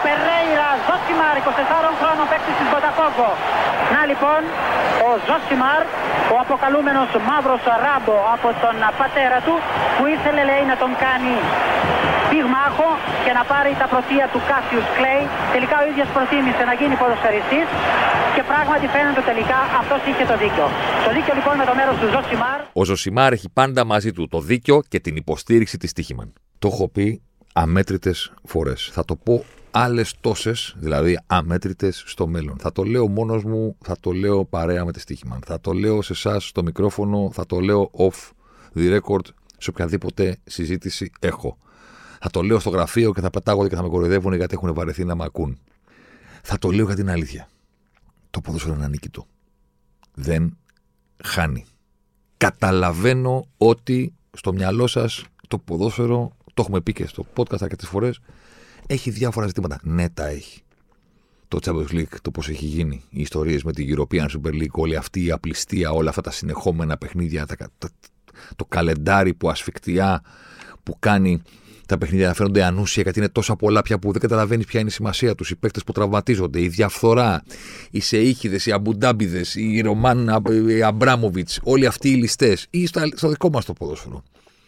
Ο Περέιρα Ζωσιμάρ, 24 χρόνων παίκτης της Βοτακόβο. Να λοιπόν, ο Ζωσιμάρ, ο αποκαλούμενος μαύρος ράμπο από τον πατέρα του, που ήθελε λέει να τον κάνει πυγμάχο και να πάρει τα πρωτεία του Κάσιους Κλέη. Τελικά ο ίδιος προτίμησε να γίνει ποδοσφαιριστής και πράγματι φαίνεται τελικά αυτός είχε το δίκιο. Το δίκιο λοιπόν με το μέρος του Ζωσιμάρ. Ο Ζωσιμάρ έχει πάντα μαζί του το δίκιο και την υποστήριξη της Stoiximan. Το έχω πει αμέτρητες φορές. Θα το πω άλλες τόσες, δηλαδή αμέτρητες στο μέλλον. Θα το λέω μόνος μου, θα το λέω παρέα με τη Stoiximan. Θα το λέω σε εσάς στο μικρόφωνο, θα το λέω off the record σε οποιαδήποτε συζήτηση έχω. Θα το λέω στο γραφείο και θα πετάγονται και θα με κοροϊδεύουν γιατί έχουν βαρεθεί να με ακούν. Θα το λέω για την αλήθεια. Το ποδόσφαιρο είναι ανίκητο. Δεν χάνει. Καταλαβαίνω ότι στο μυαλό σας το ποδόσφαιρο, το έχουμε πει και στο podcast αρκετές φορές, έχει διάφορα ζητήματα. Ναι, τα έχει. Το Champions League, το πώς έχει γίνει, οι ιστορίες με την European Super League, όλη αυτή η απληστία, όλα αυτά τα συνεχόμενα παιχνίδια, τα, τα, το καλεντάρι που ασφικτιά που κάνει τα παιχνίδια να φαίνονται ανούσια γιατί είναι τόσα πολλά πια που δεν καταλαβαίνεις ποια είναι η σημασία τους. Οι παίκτες που τραυματίζονται, η διαφθορά, οι Σεήχιδε, οι Αμπουντάμπιδες, οι Ρωμάν Αμπράμοβιτς, όλοι αυτοί οι ληστές ή στο, στο δικό μας το ποδόσφαιρο.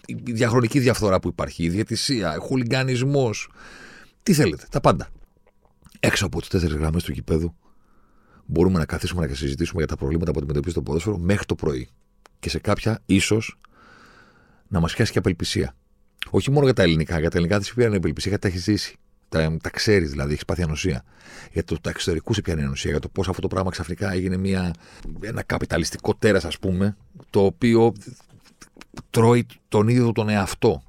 Η διαχρονική διαφθορά που υπάρχει, η διαιτησία, ο χουλιγκανισμό. Τι θέλετε, τα πάντα. Έξω από τις τέσσερις γραμμές του γηπέδου μπορούμε να καθίσουμε να συζητήσουμε για τα προβλήματα που αντιμετωπίζει το ποδόσφαιρο μέχρι το πρωί. Και σε κάποια ίσως να μας πιάσει και απελπισία. Όχι μόνο για τα ελληνικά, για τα ελληνικά δεν σε πιάνει απελπισία γιατί τα έχεις ζήσει. Τα, τα ξέρεις δηλαδή, έχεις πάθει ανοσία. Για το, τα εξωτερικούς σε πιάνει ανοσία. Για το πώς αυτό το πράγμα ξαφνικά έγινε μια, ένα καπιταλιστικό τέρας, ας πούμε, το οποίο τρώει τον ίδιο τον εαυτό.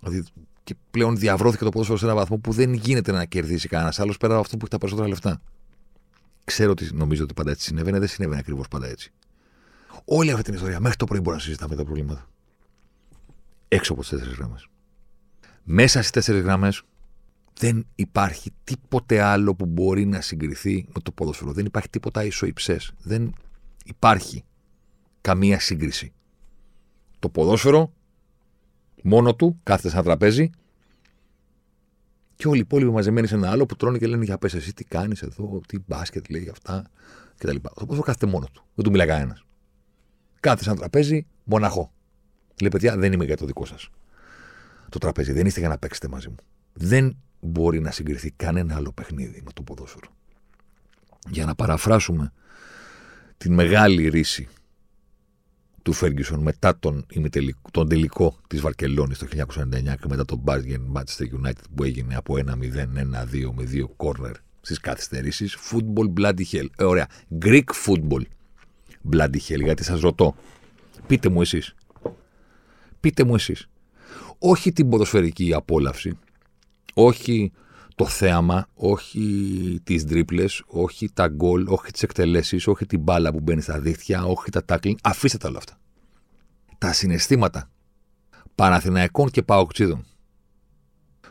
Δηλαδή, και πλέον διαβρώθηκε το ποδόσφαιρο σε έναν βαθμό που δεν γίνεται να κερδίσει κανένας άλλος πέρα από αυτό που έχει τα περισσότερα λεφτά. Ξέρω ότι νομίζω ότι πάντα έτσι συνέβαινε, δεν συνέβαινε ακριβώς πάντα έτσι. Όλη αυτή την ιστορία μέχρι το πρωί μπορεί να συζητάμε τα προβλήματα. Έξω από τις τέσσερις γραμμές. Μέσα στις τέσσερις γραμμές δεν υπάρχει τίποτε άλλο που μπορεί να συγκριθεί με το ποδόσφαιρο. Δεν υπάρχει τίποτα ισοϊψές. Δεν υπάρχει καμία σύγκριση. Το ποδόσφαιρο μόνο του κάθεται σε ένα τραπέζι και όλοι οι υπόλοιποι μαζεμένοι σε ένα άλλο που τρώνε και λένε για πες εσύ τι κάνεις εδώ, τι μπάσκετ λέει αυτά κτλ. Το ποδόσφαιρο κάθεται μόνο του. Δεν του μιλάει κανένας. Κάθεται σε ένα τραπέζι μοναχό. Λέει παιδιά δεν είμαι για το δικό σας το τραπέζι. Δεν είστε για να παίξετε μαζί μου. Δεν μπορεί να συγκριθεί κανένα άλλο παιχνίδι με το ποδόσφαιρο. Για να παραφράσουμε την μεγάλη ρίση του Φέργκισον μετά τον, τον τελικό της Βαρκελόνης το 1999 και μετά τον Bayern Manchester United που έγινε από 1-0, 1-2 με 2 κόρνερ στις καθυστερήσεις. Football bloody hell. Ε, ωραία. Greek football bloody hell. Γιατί σας ρωτώ. Πείτε μου εσείς. Πείτε μου εσείς όχι την ποδοσφαιρική απόλαυση, όχι το θέαμα, όχι τις τρίπλε, όχι τα γκολ, όχι τις εκτελέσεις, όχι την μπάλα που μπαίνει στα δίχτυα, όχι τα τάκλινγκ. Αφήστε τα όλα αυτά. Τα συναισθήματα Παναθηναϊκών και Παοξίδων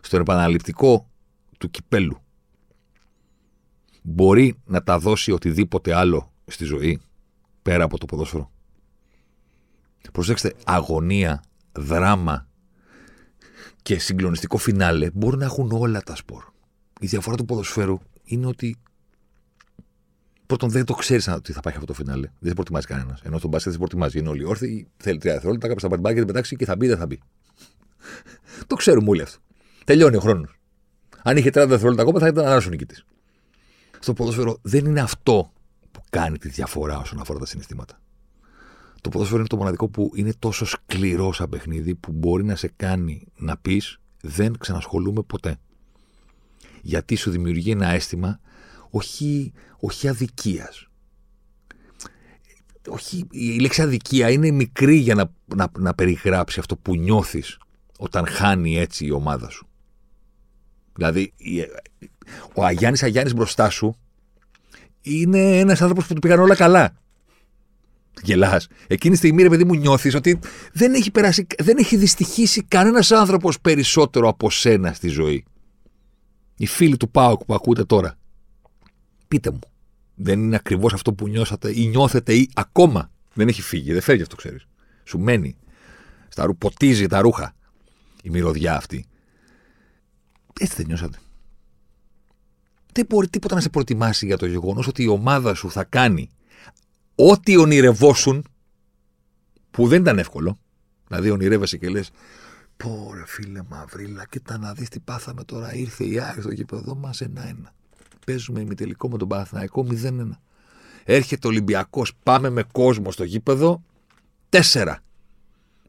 στον επαναληπτικό του κυπέλου μπορεί να τα δώσει οτιδήποτε άλλο στη ζωή πέρα από το ποδόσφαιρο. Προσέξτε, αγωνία, δράμα, και συγκλονιστικό φινάλε μπορούν να έχουν όλα τα σπορ. Η διαφορά του ποδοσφαίρου είναι ότι πρώτον δεν το ξέρεις ότι θα πάει αυτό το φινάλε. Δεν σε προτιμάζει κανένας. Ενώ στον μπάσκετ δεν σε προτιμάζει. Είναι όλοι όρθιοι, θέλει τρία δευτερόλεπτα, κάποιο θα πάρει την πετάξει και θα μπει, δεν θα μπει. το ξέρουμε όλοι αυτό. Τελειώνει ο χρόνος. Αν είχε 30 δευτερόλεπτα ακόμα θα ήταν άλλο νικητής. Στο ποδόσφαιρο δεν είναι αυτό που κάνει τη διαφορά όσον αφορά τα συναισθήματα. Το ποδόσφαιρο είναι το μοναδικό που είναι τόσο σκληρό σαν παιχνίδι που μπορεί να σε κάνει να πεις δεν ξανασχολούμαι ποτέ. Γιατί σου δημιουργεί ένα αίσθημα όχι, όχι αδικίας. Όχι, η λέξη αδικία είναι μικρή για να, να, να περιγράψει αυτό που νιώθεις όταν χάνει έτσι η ομάδα σου. Δηλαδή, ο Αγιάννης Αγιάννης μπροστά σου είναι ένας άνθρωπος που του πήγαν όλα καλά γελάς. Εκείνη τη στιγμή, ρε παιδί μου, νιώθεις ότι δεν έχει, περάσει, δεν έχει δυστυχήσει κανένας άνθρωπος περισσότερο από σένα στη ζωή. Οι φίλοι του Πάουκ που ακούτε τώρα. Πείτε μου. δεν είναι ακριβώς αυτό που νιώσατε ή νιώθετε ή ακόμα δεν έχει φύγει. Δεν φεύγει αυτό, ξέρεις. Σου μένει. Στα ρου, ποτίζει τα ρούχα η μυρωδιά αυτή. Έτσι δεν νιώσατε. Δεν μπορεί τίποτα να σε προετοιμάσει για το γεγονός ότι η ομάδα σου θα κάνει ό,τι ονειρευόσουν που δεν ήταν εύκολο. Δηλαδή, ονειρεύεσαι και λες: Πω ρε φίλε Μαυρίλα, κοίτα να δεις τι πάθαμε τώρα. Ήρθε η Άρη στο γήπεδο μας ένα-ένα. Παίζουμε ημιτελικό με τον Παναθηναϊκό 0-1. Έρχεται ο Ολυμπιακός, πάμε με κόσμο στο γήπεδο. Τέσσερα.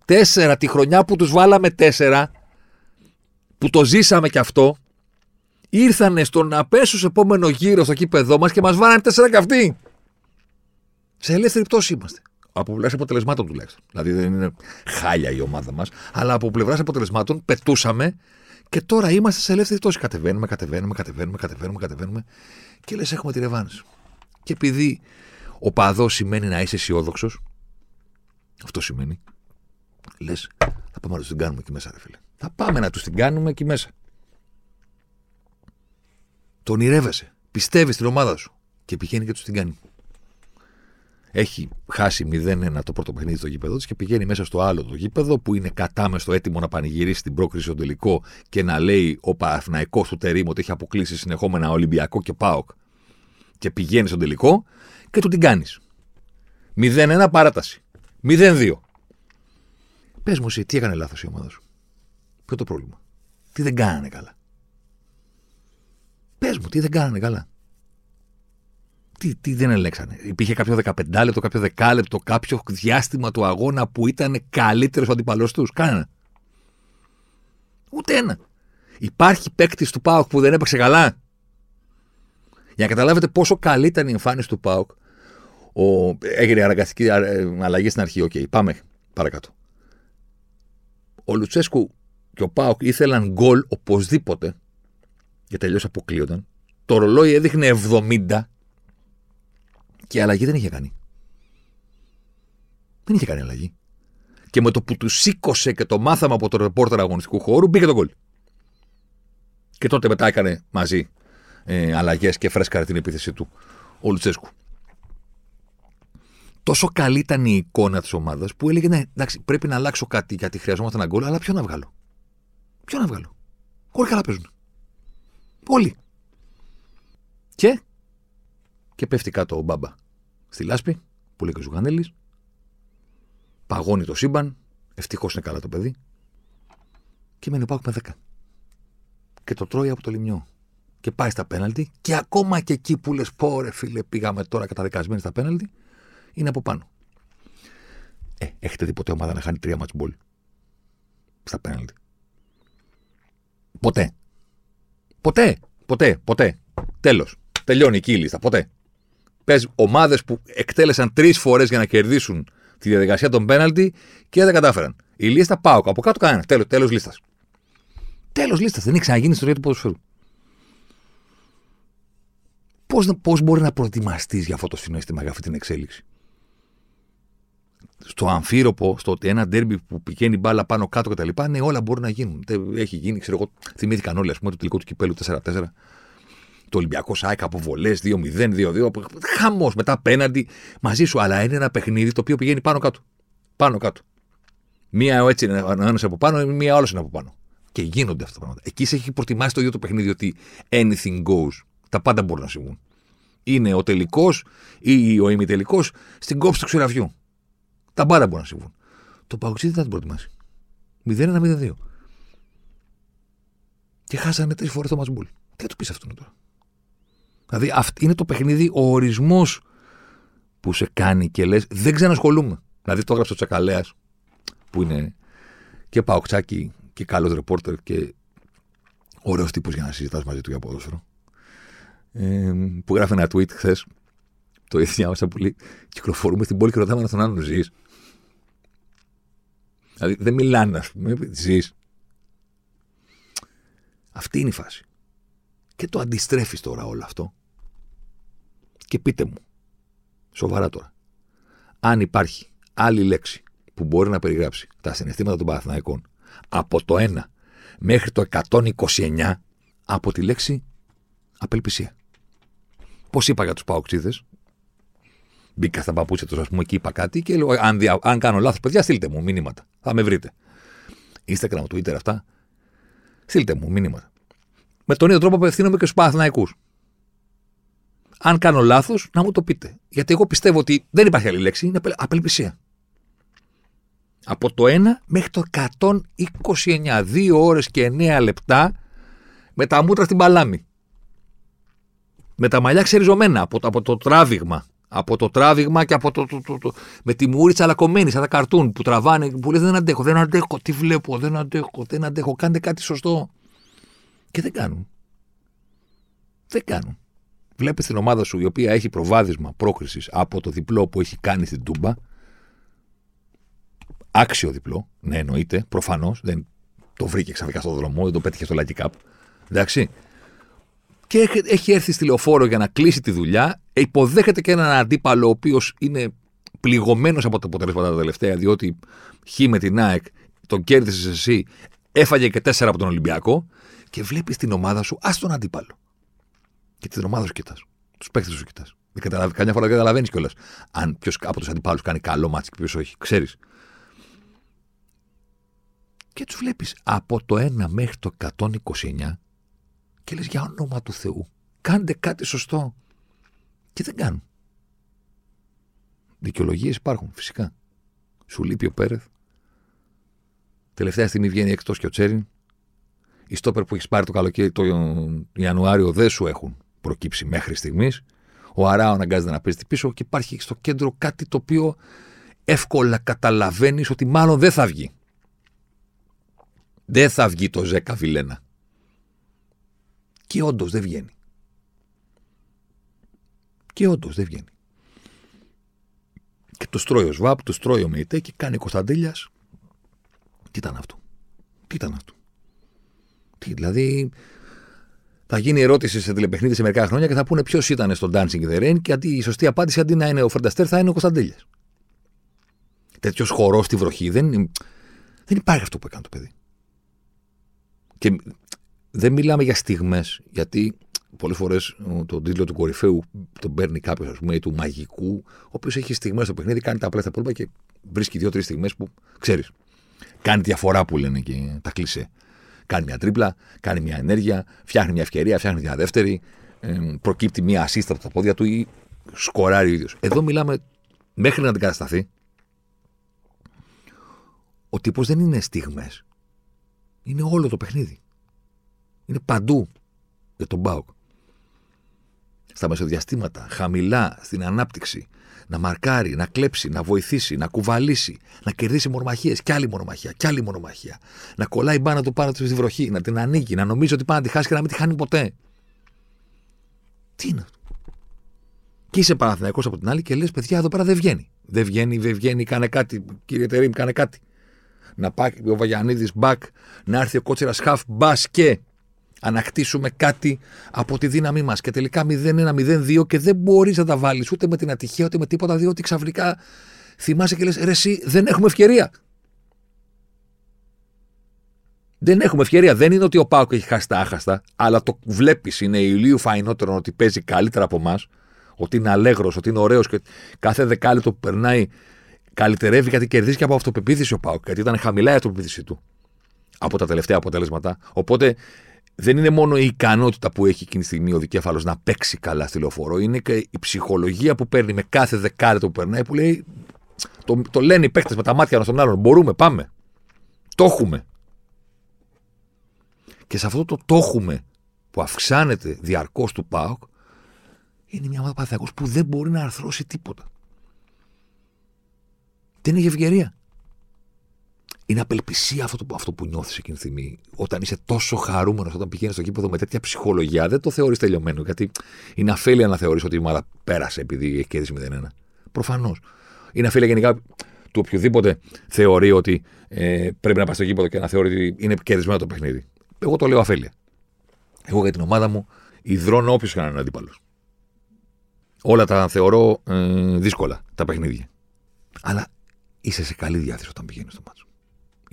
Τέσσερα τη χρονιά που τους βάλαμε τέσσερα, που το ζήσαμε κι αυτό, ήρθανε στο να πέσουν σε επόμενο γύρο στο γήπεδό μας και μας βάλανε τέσσερα κι αυτοί. Σε ελεύθερη πτώση είμαστε. Από πλευράς αποτελεσμάτων τουλάχιστον. Δηλαδή δεν είναι χάλια η ομάδα μας, αλλά από πλευράς αποτελεσμάτων πετούσαμε και τώρα είμαστε σε ελεύθερη πτώση. Κατεβαίνουμε, κατεβαίνουμε, κατεβαίνουμε, κατεβαίνουμε, κατεβαίνουμε και λες έχουμε τη ρευάνση. Και επειδή ο παδός σημαίνει να είσαι αισιόδοξο, αυτό σημαίνει, λες, θα πάμε να τους την κάνουμε εκεί μέσα, ρε φίλε. Θα πάμε να τους την κάνουμε εκεί μέσα. Το ονειρεύεσαι. Πιστεύεις στην ομάδα σου. Και πηγαίνει και τους την κάνει. Έχει χάσει 0-1 το πρώτο παιχνίδι στο γήπεδο της και πηγαίνει μέσα στο άλλο το γήπεδο που είναι κατάμεστο έτοιμο να πανηγυρίσει την πρόκριση στο τελικό και να λέει ο Παναθναϊκό του Τερήμ ότι έχει αποκλείσει συνεχόμενα Ολυμπιακό και Πάοκ και πηγαίνει στον τελικό και του την κάνεις. 0-1 παράταση. 0-2. Πες μου εσύ, τι έκανε λάθος η ομάδα σου; Ποιο το πρόβλημα; Τι δεν κάνανε καλά; Πες μου, τι δεν κάνανε καλά; Τι, τι δεν ελέξανε. Υπήρχε κάποιο 15 λεπτό, κάποιο 10 λεπτό, κάποιο διάστημα του αγώνα που ήταν καλύτερος ο αντιπαλός τους. Κανένα. Ούτε ένα. Υπάρχει παίκτης του ΠΑΟΚ που δεν έπαιξε καλά. Για να καταλάβετε πόσο καλή ήταν η εμφάνιση του ΠΑΟΚ, ο... έγινε αναγκαστική αλλαγή στην αρχή. OK, okay, πάμε παρακάτω. Ο Λουτσέσκου και ο ΠΑΟΚ ήθελαν γκολ οπωσδήποτε, και αλλιώς αποκλείονταν. Το ρολόι έδειχνε 70 και αλλαγή δεν είχε κάνει. Δεν είχε κάνει αλλαγή. Και με το που του σήκωσε και το μάθαμε από το ρεπόρτερ αγωνιστικού χώρου, μπήκε το γκολ. Και τότε μετά έκανε μαζί ε, αλλαγές και φρέσκαρε την επίθεση του ο Λουτσέσκου. Τόσο καλή ήταν η εικόνα της ομάδας που έλεγε: Ναι, εντάξει, πρέπει να αλλάξω κάτι γιατί χρειαζόμαστε ένα γκολ, αλλά ποιο να βγάλω; Ποιο να βγάλω; Όλοι καλά παίζουν. Όλοι. Και. Και πέφτει κάτω ο μπάμπα στη λάσπη, που λέει και ο Ζουγανέλης. Παγώνει το σύμπαν. Ευτυχώς είναι καλά το παιδί. Και μένει ο Πάκου με 10. Και το τρώει από το λιμιό και πάει στα πέναλτι και ακόμα και εκεί που λες, πόρε φίλε, πήγαμε τώρα καταδικασμένοι στα πέναλτι, είναι από πάνω. Ε, έχετε δει ποτέ ομάδα να χάνει τρία μάτς μπολ στα πέναλτι; Ποτέ. Ποτέ. Ποτέ. Ποτέ. Τέλος. Τελειώνει εκεί η λίστα. Ποτέ. Πε ομάδες που εκτέλεσαν τρεις φορές για να κερδίσουν τη διαδικασία των πέναλτι και δεν κατάφεραν. Η λίστα πάω. Από κάτω κανένα. Τέλος τέλος λίστας. Τέλος λίστας. Δεν έχει ξαναγίνει στο του ποδοσφαίρου πώς, πώς μπορεί να προετοιμαστείς για αυτό το συνέστημα, για αυτή την εξέλιξη; Στο αμφίροπο, στο ότι ένα ντέρμπι που πηγαίνει μπάλα πάνω κάτω κτλ. Ναι, όλα μπορούν να γίνουν. Έχει γίνει, ξέρω εγώ, θυμήθηκαν όλοι, ας πούμε, το τελικό του κυπέλου 4-4. Το Ολυμπιακό ΣΑΕΚ αποβολές 2-0, 2-2. Χαμός μετά απέναντι μαζί σου. Αλλά είναι ένα παιχνίδι το οποίο πηγαίνει πάνω κάτω. Πάνω κάτω. Μία έτσι είναι ένας από πάνω, μία άλλος είναι από πάνω. Και γίνονται αυτά τα πράγματα. Εκεί σε έχει προτιμάσει το ίδιο το παιχνίδι ότι anything goes. Τα πάντα μπορούν να συμβούν. Είναι ο τελικός ή ο ημιτελικός στην κόψη του ξηραφιού. Τα πάντα μπορούν να συμβούν. Το Παουξίδι δεν θα την προτιμάσει. 0-1-0-2. Και χάσανε τρεις φορές το Ματσμπούλ. Τι θα του πεις αυτόν τώρα; Δηλαδή αυτό είναι το παιχνίδι, ο ορισμός που σε κάνει και λες, δεν ξανασχολούμαι. Δηλαδή το έγραψε ο Τσακαλέας, που είναι και παοξάκι και καλός ρεπόρτερ και ωραίος τύπος για να συζητάς μαζί του για ποδόσφαιρο που γράφει ένα tweet χθες. Το είδες διάβασα που λέει: Κυκλοφορούμε στην πόλη και ρωτάμε να τον άλλον ζεις. Δηλαδή δεν μιλάνε, ας πούμε, ζεις. Αυτή είναι η φάση. Και το αντιστρέφεις τώρα όλο αυτό. Και πείτε μου, σοβαρά τώρα, αν υπάρχει άλλη λέξη που μπορεί να περιγράψει τα συναισθήματα των Παναθηναϊκών από το 1 μέχρι το 129 από τη λέξη απελπισία. Πώς είπα για τους Παοξίδε. Μπήκα στα παπούτσια τους, ας πούμε, και είπα κάτι και λέω: αν, δια, αν κάνω λάθος, παιδιά, στείλτε μου μηνύματα. Θα με βρείτε. Instagram, Twitter, αυτά. Στείλτε μου μηνύματα. Με τον ίδιο τρόπο απευθύνομαι και στους Παναθηναϊκούς. Αν κάνω λάθος, να μου το πείτε. Γιατί εγώ πιστεύω ότι δεν υπάρχει άλλη λέξη, είναι απελπισία. Από το 1 μέχρι το 129, 2 ώρες και 9 λεπτά με τα μούτρα στην παλάμη. Με τα μαλλιά ξεριζωμένα από, το, από το τράβηγμα. Από το τράβηγμα και από το. το, το, το με τη μούρη τσαλακωμένη, σαν τα καρτούν που τραβάνε. Που λες: Δεν αντέχω, δεν αντέχω. Τι βλέπω, δεν αντέχω, δεν αντέχω. Κάντε κάτι σωστό. Και δεν κάνουν. Δεν κάνουν. Βλέπεις την ομάδα σου η οποία έχει προβάδισμα πρόκρισης από το διπλό που έχει κάνει στην Τούμπα. Άξιο διπλό, ναι, εννοείται, προφανώς. Δεν το βρήκε ξαφνικά στο δρόμο, δεν το πέτυχε στο Lucky Cup. Εντάξει. Και έχει έρθει στη λεωφόρο για να κλείσει τη δουλειά. Υποδέχεται και έναν αντίπαλο ο οποίος είναι πληγωμένος από τα αποτελέσματα τα τελευταία, διότι χ με την ΑΕΚ τον κέρδισες εσύ, έφαγε και τέσσερα από τον Ολυμπιακό και βλέπεις την ομάδα σου, ας τον αντίπαλο. Και την ομάδα σου κοιτάς. Τους παίχτες σου κοιτάς. Καμιά φορά δεν καταλαβαίνεις κιόλας αν ποιος από τους αντιπάλους κάνει καλό μάτσο και ποιος όχι. Ξέρεις. Και τους βλέπεις από το 1 μέχρι το 129 και λες για όνομα του Θεού. Κάντε κάτι σωστό. Και δεν κάνουν. Δικαιολογίες υπάρχουν φυσικά. Σου λείπει ο Πέρεθ. Τελευταία στιγμή βγαίνει εκτός και ο Τσέριν. Οι στόπερ που έχεις πάρει το καλοκαίρι, το Ιανουάριο, δεν σου έχουν προκύψει μέχρι στιγμής. Ο Αράο αναγκάζεται να παίζει πίσω και υπάρχει στο κέντρο κάτι το οποίο εύκολα καταλαβαίνεις ότι μάλλον δεν θα βγει. Δεν θα βγει το Ζέκα Βιλένα. Και όντως δεν βγαίνει. Και όντως δεν βγαίνει. Και το στρώει ο Σβάπ, το στρώει ο Μεϊτέ και κάνει Κωνσταντέλιας. Τι ήταν αυτό; Τι ήταν αυτό; Τι, δηλαδή, θα γίνει ερώτηση σε τηλεπαιχνίδι σε μερικά χρόνια και θα πούνε ποιος ήταν στο Dancing the Rain και αντί, η σωστή απάντηση αντί να είναι ο Φρανταστέρ θα είναι ο Κωνσταντέλιας. Τέτοιος χορός στη βροχή δεν, δεν υπάρχει αυτό που έκανε το παιδί. Και δεν μιλάμε για στιγμές, γιατί πολλές φορές τον τίτλο του κορυφαίου τον παίρνει κάποιος, ας πούμε, ή του μαγικού, ο οποίος έχει στιγμές στο παιχνίδι, κάνει τα απλά στα και βρίσκει δύο-τρεις στιγμές που ξέρεις. Κάνει διαφορά που λένε και τα κλεισέ. Κάνει μια τρίπλα, κάνει μια ενέργεια, φτιάχνει μια ευκαιρία, φτιάχνει μια δεύτερη, προκύπτει μια ασίστα από τα πόδια του ή σκοράρει ο ίδιος. Εδώ μιλάμε μέχρι να αντικατασταθεί. Ο τύπος δεν είναι στιγμές. Είναι όλο το παιχνίδι. Είναι παντού για τον Μπάουκ. Στα μεσοδιαστήματα, χαμηλά, στην ανάπτυξη, να μαρκάρει, να κλέψει, να βοηθήσει, να κουβαλήσει, να κερδίσει μορμαχίε, κι άλλη μορμαχία, κι άλλη μορμαχία. Να κολλάει μπάνα του πάνω του στη βροχή, να την ανοίγει, να νομίζει ότι πάει να τη χάσει και να μην τη χάνει ποτέ. Τι είναι αυτό; Και είσαι Παναθυναϊκό από την άλλη και λες: Παιδιά, εδώ πέρα δεν βγαίνει. Δεν βγαίνει, δεν βγαίνει, κάνε κάτι. Κύριε Τερήμ, κάνε κάτι. Να πάει ο Βαγιανίδης μπακ, να έρθει ο Κότσερα χαφ μπας και ανακτήσουμε κάτι από τη δύναμή μας. Και τελικά 0-1-0-2 και δεν μπορείς να τα βάλεις ούτε με την ατυχία ούτε με τίποτα, διότι ξαφνικά θυμάσαι και λες: Ρε, εσύ δεν έχουμε ευκαιρία. Δεν έχουμε ευκαιρία. Δεν είναι ότι ο Πάουκ έχει χάσει τα άχαστα, αλλά το βλέπεις, είναι ηλίου φαϊνότερο ότι παίζει καλύτερα από εμάς, ότι είναι αλέγρος, ότι είναι ωραίος και κάθε δεκάλεπτο που περνάει καλυτερεύει γιατί κερδίζει και από αυτοπεποίθηση ο Πάουκ. Γιατί ήταν χαμηλά η αυτοπεποίθησή του από τα τελευταία αποτελέσματα. Οπότε δεν είναι μόνο η ικανότητα που έχει εκείνη τη στιγμή ο δικέφαλος να παίξει καλά στη λεωφόρο, είναι και η ψυχολογία που παίρνει με κάθε δεκάλεπτο που περνάει που λέει. Το, το λένε οι παίκτες με τα μάτια ένας στον άλλον. Μπορούμε, πάμε. Το έχουμε. Και σε αυτό το το έχουμε που αυξάνεται διαρκώς του ΠΑΟΚ, είναι μια ομάδα που δεν μπορεί να αρθρώσει τίποτα. Δεν έχει ευκαιρία είναι απελπισία αυτό, αυτό που νιώθεις εκείνη τη στιγμή. Όταν είσαι τόσο χαρούμενος, όταν πηγαίνεις στο κήπεδο με τέτοια ψυχολογία, δεν το θεωρείς τελειωμένο. Γιατί είναι αφέλεια να θεωρείς ότι η ομάδα πέρασε επειδή έχει κερδίσει 0-1. Προφανώς. Είναι αφέλεια γενικά του οποιοδήποτε θεωρεί ότι ε, πρέπει να πάει στο κήπεδο και να θεωρεί ότι είναι κερδισμένο το παιχνίδι. Εγώ το λέω αφέλεια. Εγώ για την ομάδα μου υδρώνω όποιος και να είναι αντίπαλος. Όλα τα θεωρώ ε, δύσκολα τα παιχνίδια. Αλλά είσαι σε καλή διάθεση όταν πηγαίνεις στο μάτσο.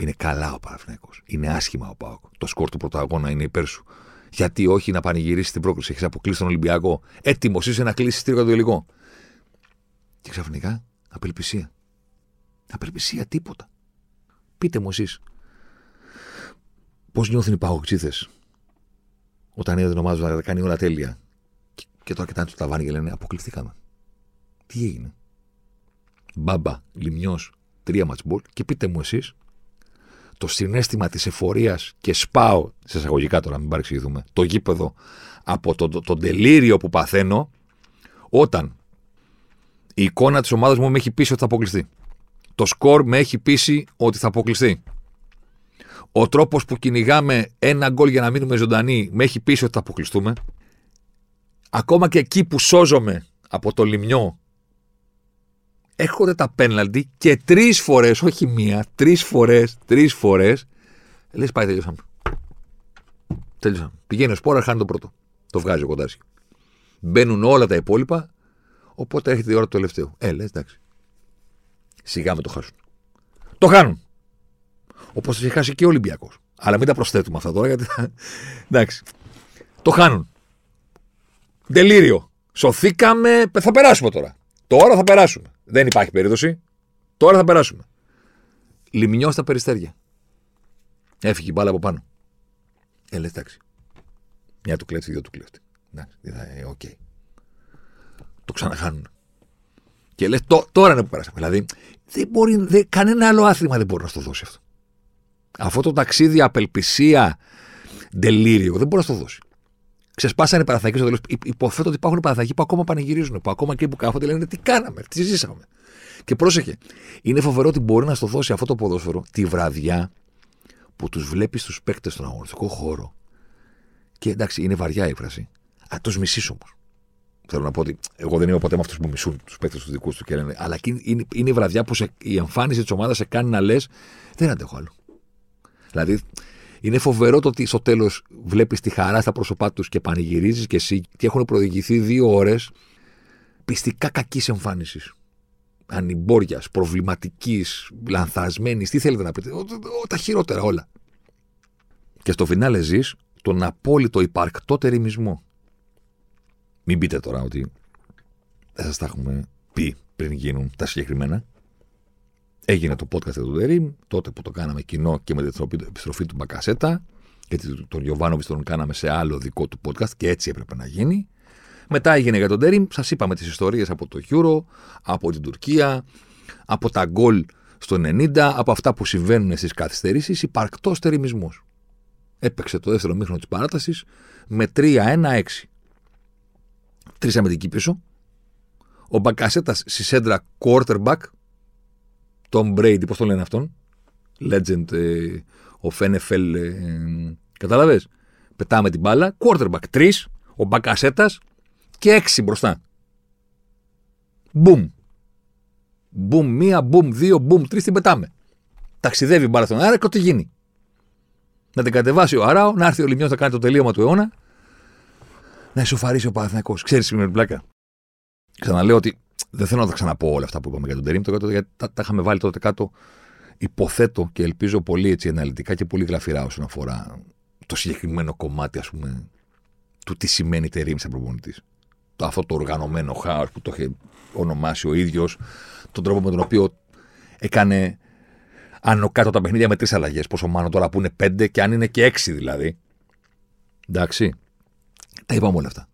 Είναι καλά ο Παναθυναϊκό. Είναι άσχημα ο Πάοκ. Το σκορ του πρωταγώνα είναι υπέρ σου. Γιατί όχι να πανηγυρίσει την πρόκληση. Έχεις αποκλείσει τον Ολυμπιακό. Έτοιμος είσαι να κλείσεις τρίγωνο το υλικό. Και ξαφνικά απελπισία. Απελπισία, τίποτα. Πείτε μου εσείς. Πώς νιώθουν οι παγωξίθε όταν είδε την ομάδα να τα κάνει όλα τέλεια; Και, και τώρα κοιτάνε το ταβάνι και λένε Αποκλειστήκαμε. Τι έγινε; Μπάμπα, λιμιό, τρία ματσμπολ και πείτε μου εσείς το συνέστημα της εφορίας και σπάω, σε εισαγωγικά τώρα, μην παρεξηγηθούμε, το γήπεδο από το, το, το τελείριο που παθαίνω όταν η εικόνα της ομάδας μου με έχει πείσει ότι θα αποκλειστεί. Το σκορ με έχει πείσει ότι θα αποκλειστεί. Ο τρόπος που κυνηγάμε ένα γκολ για να μείνουμε ζωντανοί με έχει πείσει ότι θα αποκλειστούμε. Ακόμα και εκεί που σώζομαι από το λιμιό, έρχονται τα πέναλτι και τρεις φορές, όχι μία, τρεις φορές, τρεις φορές, λες πάει, τελειώσαμε. Τελειώσαμε. Πηγαίνει ο Σπόρα, χάνει το πρώτο. Το βγάζει ο Κοντάρση. Μπαίνουν όλα τα υπόλοιπα, οπότε έρχεται η ώρα του τελευταίου. Ε, λες, εντάξει. Σιγά με το χάσουν. Το χάνουν. Όπως το είχε χάσει και ο Ολυμπιακός. Αλλά μην τα προσθέτουμε αυτά τώρα γιατί. Θα... Εντάξει. Το χάνουν. Τελείριο. Σωθήκαμε. Θα περάσουμε τώρα. Τώρα θα περάσουμε. Δεν υπάρχει περίπτωση. Τώρα θα περάσουμε. Λιμνιός στα περιστέρια. Έφυγε η μπάλα από πάνω. Ε, λες, εντάξει. Μια του κλέφτη, δύο του κλέφτη. Εντάξει, ε, OK. Okay. Το ξαναχάνουν. Και λες, τώρα είναι που περάσαμε. Δηλαδή, δεν μπορεί, δεν, κανένα άλλο άθλημα δεν μπορεί να στο δώσει αυτό. Αυτό το ταξίδι απελπισία, delirium, δεν μπορεί να στο δώσει. Ξεσπάσανε οι παραθακοί στο τέλος. Υποθέτω ότι υπάρχουν παραθακοί που ακόμα πανηγυρίζουν, που ακόμα και που κάθονται λένε τι κάναμε, τι ζήσαμε. Και πρόσεχε, είναι φοβερό ότι μπορεί να στο δώσει αυτό το ποδόσφαιρο τη βραδιά που τους βλέπεις τους παίκτες στον αγωνιστικό χώρο. Και εντάξει, είναι βαριά η έκφραση. Α, τους μισείς όμως. Θέλω να πω ότι εγώ δεν είμαι ποτέ με αυτούς που μισούν τους παίκτες τους δικούς τους και λένε. Αλλά είναι, είναι η βραδιά που σε, η εμφάνιση της ομάδας σε κάνει να λες: Δεν αντέχω άλλο. Δηλαδή, είναι φοβερό το ότι στο τέλος βλέπεις τη χαρά στα πρόσωπά τους και πανηγυρίζεις και εσύ και έχουν προηγηθεί δύο ώρες πιστικά κακής εμφάνισης. Ανυμπόριας, προβληματικής, λανθασμένης. Τι θέλετε να πείτε; Ο, ο, τα χειρότερα όλα. Και στο φινάλε ζεις τον απόλυτο υπαρκτό τεριμισμό. Μην πείτε τώρα ότι δεν σας τα έχουμε πει πριν γίνουν τα συγκεκριμένα. Έγινε το podcast του Ντερίμ, τότε που το κάναμε κοινό και με την επιστροφή του Μπακασέτα, γιατί τον Γιωβάνοβιτς τον κάναμε σε άλλο δικό του podcast και έτσι έπρεπε να γίνει. Μετά έγινε για τον Ντερίμ, σας είπαμε τις ιστορίες από το Euro, από την Τουρκία, από τα γκολ στο 90, από αυτά που συμβαίνουν στις καθυστερήσεις, υπαρκτός τεριμισμός. Έπαιξε το δεύτερο μήχρονο της παράτασης με 3-1-6. Τρεις αμυντικοί πίσω. Ο Μπακασέτας στη σέντρα quarterback, Tom Brady, πώς το λένε αυτόν; Legend ε, of NFL. Ε, Κατάλαβες; Πετάμε την μπάλα. Quarterback 3, ο Μπακασέτα και 6 μπροστά. Μπούμ. Μπούμ μία, μπούμ δύο, μπούμ τρεις την πετάμε. Ταξιδεύει η μπάλα στον αέρα και ό,τι γίνει. Να την κατεβάσει ο Αράο, να έρθει ο Λιμιός να κάνει το τελείωμα του αιώνα. Να ισοφαρίσει ο Παναθυνακό. Ξέρεις με την πλάκα; Ξαναλέω ότι δεν θέλω να τα ξαναπώ όλα αυτά που είπαμε για τον Τερήμ, γιατί τα, τα είχαμε βάλει τότε κάτω. Υποθέτω και ελπίζω πολύ έτσι αναλυτικά και πολύ γλαφυρά όσον αφορά το συγκεκριμένο κομμάτι, ας πούμε, του τι σημαίνει Τερήμ σαν προπονητής. Το, αυτό το οργανωμένο χάος που το είχε ονομάσει ο ίδιος, τον τρόπο με τον οποίο έκανε άνω κάτω τα παιχνίδια με τρεις αλλαγές. Πόσο μάλλον τώρα που είναι πέντε και αν είναι και έξι δηλαδή. Εντάξει. Τα είπαμε όλα αυτά.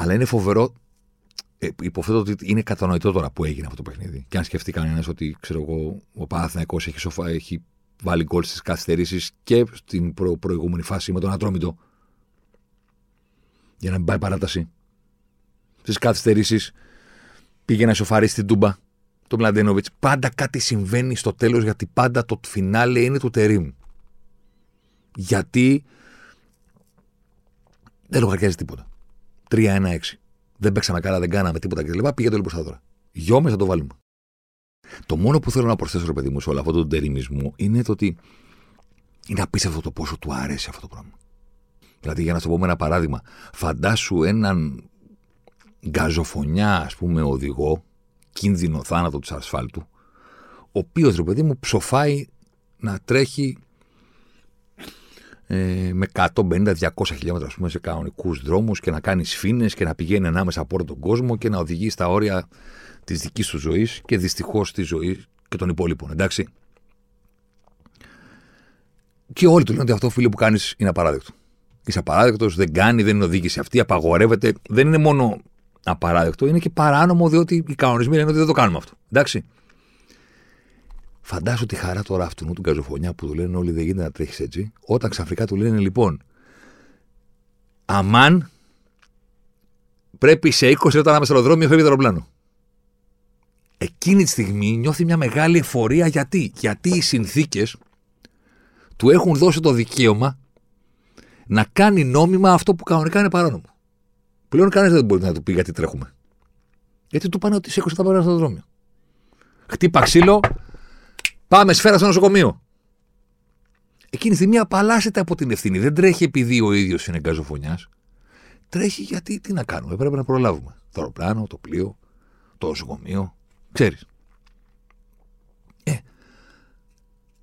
Αλλά είναι φοβερό. Ε, υποθέτω ότι είναι κατανοητό τώρα που έγινε αυτό το παιχνίδι. Και αν σκεφτεί κανένας ότι ξέρω εγώ, ο Παναθυναϊκό έχει, σοφα, έχει βάλει γκολ στις καθυστερήσεις και στην προ, προηγούμενη φάση με τον Ατρόμητο. Για να μην πάει παράταση. Στις καθυστερήσεις πήγε να σοφαρίσει την Τούμπα, τον Μλαντένοβιτς. Πάντα κάτι συμβαίνει στο τέλος γιατί πάντα το φινάλε είναι του Τερήμ. Γιατί δεν λογαριάζει τίποτα. 3-1-6. Δεν παίξαμε καλά, δεν κάναμε τίποτα κλπ. Πήγε το λοιπόν στα τώρα. Γιώμε θα το βάλουμε. Το μόνο που θέλω να προσθέσω, ρε παιδί μου, σε όλο αυτό τον τεριμισμό είναι το ότι είναι απίστευτο το πόσο του αρέσει αυτό το πράγμα. Δηλαδή, για να σου πω με ένα παράδειγμα, φαντάσου έναν γκαζοφωνιά, ας πούμε, οδηγό, κίνδυνο θάνατο της ασφάλτου, ο οποίος, ρε παιδί μου, ψοφάει να τρέχει ε, με 150-200 χιλιόμετρα ας πούμε, σε κανονικούς δρόμους και να κάνεις σφήνε και να πηγαίνει ανάμεσα από όλο τον κόσμο και να οδηγείς στα όρια της δικής του ζωής και δυστυχώς της ζωής και των υπόλοιπων. Εντάξει. Και όλοι του λένε ότι αυτό φίλο που κάνεις είναι απαράδεκτο. Είσαι απαράδεκτος, δεν κάνει, δεν είναι οδήγηση αυτή, απαγορεύεται. Δεν είναι μόνο απαράδεκτο, είναι και παράνομο διότι οι κανονισμοί λένε ότι δεν το κάνουμε αυτό. Εντάξει. Φαντάσου τη χαρά τώρα αυτού του καζοφωνιά που του λένε όλοι δεν γίνεται να τρέχεις έτσι, όταν ξαφνικά του λένε λοιπόν, αμάν πρέπει σε 20 λεπτά να είμαι στο αεροδρόμιο φεύγει το αεροπλάνο. Εκείνη τη στιγμή νιώθει μια μεγάλη εφορία γιατί. Γιατί οι συνθήκες του έχουν δώσει το δικαίωμα να κάνει νόμιμα αυτό που κανονικά είναι παράνομο. Πλέον κανένας δεν μπορεί να του πει γιατί τρέχουμε. Γιατί του πάνε ότι σε 20 λεπτά πρέπει στο αεροδρόμιο. Χτύπα ξύλο, Πάμε σφαίρα στο νοσοκομείο. Εκείνη τη στιγμή απαλλάσσεται από την ευθύνη. Δεν τρέχει επειδή ο ίδιος είναι γκαζοφωνιάς. Τρέχει γιατί τι να κάνουμε. Πρέπει να προλάβουμε. Το αεροπλάνο, το πλοίο, το νοσοκομείο. Ξέρεις. Ε,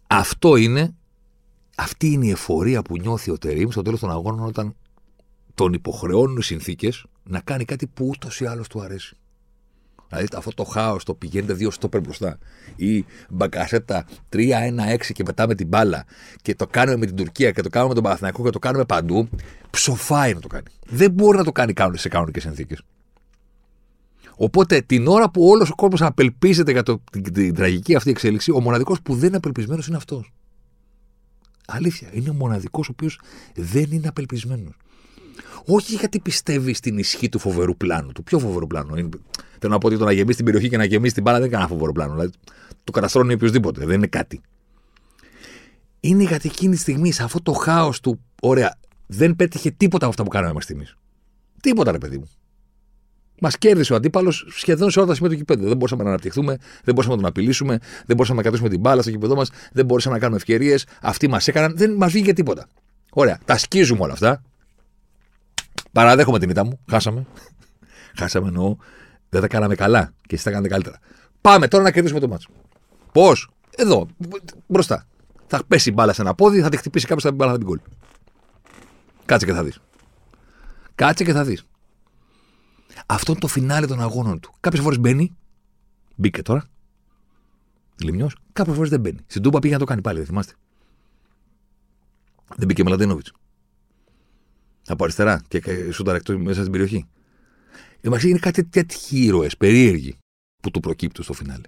αυτό είναι, αυτή είναι η εφορία που νιώθει ο Τερήμ στο τέλος των αγώνων όταν τον υποχρεώνουν οι συνθήκες να κάνει κάτι που ούτως ή άλλως του αρέσει. Δηλαδή αυτό το χάος το πηγαίνετε δύο στόπερ μπροστά ή μπακασέτα 3-1-6 και πετάμε την μπάλα και το κάνουμε με την Τουρκία και το κάνουμε με τον Παναθηναϊκό και το κάνουμε παντού, ψοφάει να το κάνει. Δεν μπορεί να το κάνει σε κανονικές συνθήκες. Οπότε την ώρα που όλος ο κόσμος απελπίζεται για το, την, την, τραγική αυτή εξέλιξη, ο μοναδικός που δεν είναι απελπισμένος είναι αυτός. Αλήθεια. Είναι ο μοναδικός ο οποίος δεν είναι απελπισμένος. Όχι γιατί πιστεύει στην ισχύ του φοβερού πλάνου. Του πιο φοβερού πλάνου. Είναι, θέλω να πω ότι το να γεμίσει την περιοχή και να γεμίσει την μπάλα δεν είναι κανένα φοβερό πλάνο. Δηλαδή, το καταστρώνει οποιοδήποτε. Δεν είναι κάτι. Είναι γιατί εκείνη τη στιγμή, σε αυτό το χάος του, ωραία, δεν πέτυχε τίποτα από αυτά που κάναμε μέχρι στιγμής. Τίποτα, ρε παιδί μου. Μας κέρδισε ο αντίπαλος σχεδόν σε όλα τα σημεία του κυπέδου. Δεν μπορούσαμε να αναπτυχθούμε, δεν μπορούσαμε να τον απειλήσουμε, δεν μπορούσαμε να κρατήσουμε την μπάλα στο κυπέδο μας, δεν μπορούσαμε να κάνουμε ευκαιρίες. Αυτοί μας έκαναν, δεν μας βγήκε τίποτα. Ωραία, τα σκίζουμε όλα αυτά. Παραδέχομαι την ήττα μου. Χάσαμε. Χάσαμε εννοώ. Δεν τα κάναμε καλά και εσεί τα κάνετε καλύτερα. Πάμε τώρα να κερδίσουμε το μάτσο. Πώς; Εδώ, μπροστά. Θα πέσει η μπάλα σε ένα πόδι, θα τη χτυπήσει κάποιος, θα την μπάλα, θα την κόλλει. Κάτσε και θα δεις. Κάτσε και θα δεις. Αυτό είναι το φινάλε των αγώνων του. Κάποιες φορές μπαίνει. Μπήκε τώρα. Λιμιός. Κάποιες φορές δεν μπαίνει. Στην Τούπα πήγε να το κάνει πάλι, δεν θυμάστε. Δεν μπήκε με Λαντίνοβιτ. Από αριστερά και σούταρ εκτός μέσα στην περιοχή. Η Μαξί είναι κάτι τέτοιοι ήρωες, περίεργοι, που του προκύπτουν στο φινάλε.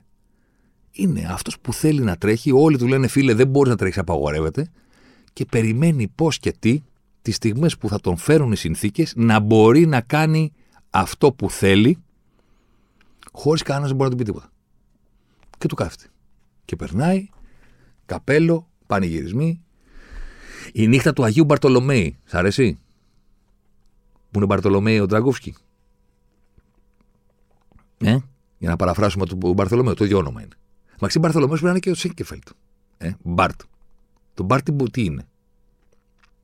Είναι αυτός που θέλει να τρέχει. Όλοι του λένε φίλε, δεν μπορείς να τρέχει, απαγορεύεται. Και περιμένει πώς και τι, τις στιγμές που θα τον φέρουν οι συνθήκες, να μπορεί να κάνει αυτό που θέλει, χωρίς κανένας να μπορεί να του πει τίποτα. Και του κάθεται. Και περνάει, καπέλο, πανηγυρισμοί. Η νύχτα του Αγίου Μπαρτολομέη, σ' αρέσει; Που είναι Μπαρτολομέη ο Τραγκούφσκι. Ε, για να παραφράσουμε τον Μπαρθολομέο, το ίδιο όνομα είναι. Μαξί Μπαρθολομέος πρέπει να είναι και ο Σίνκεφελτ. Ε, Μπαρτ. Το Μπαρτ τι είναι;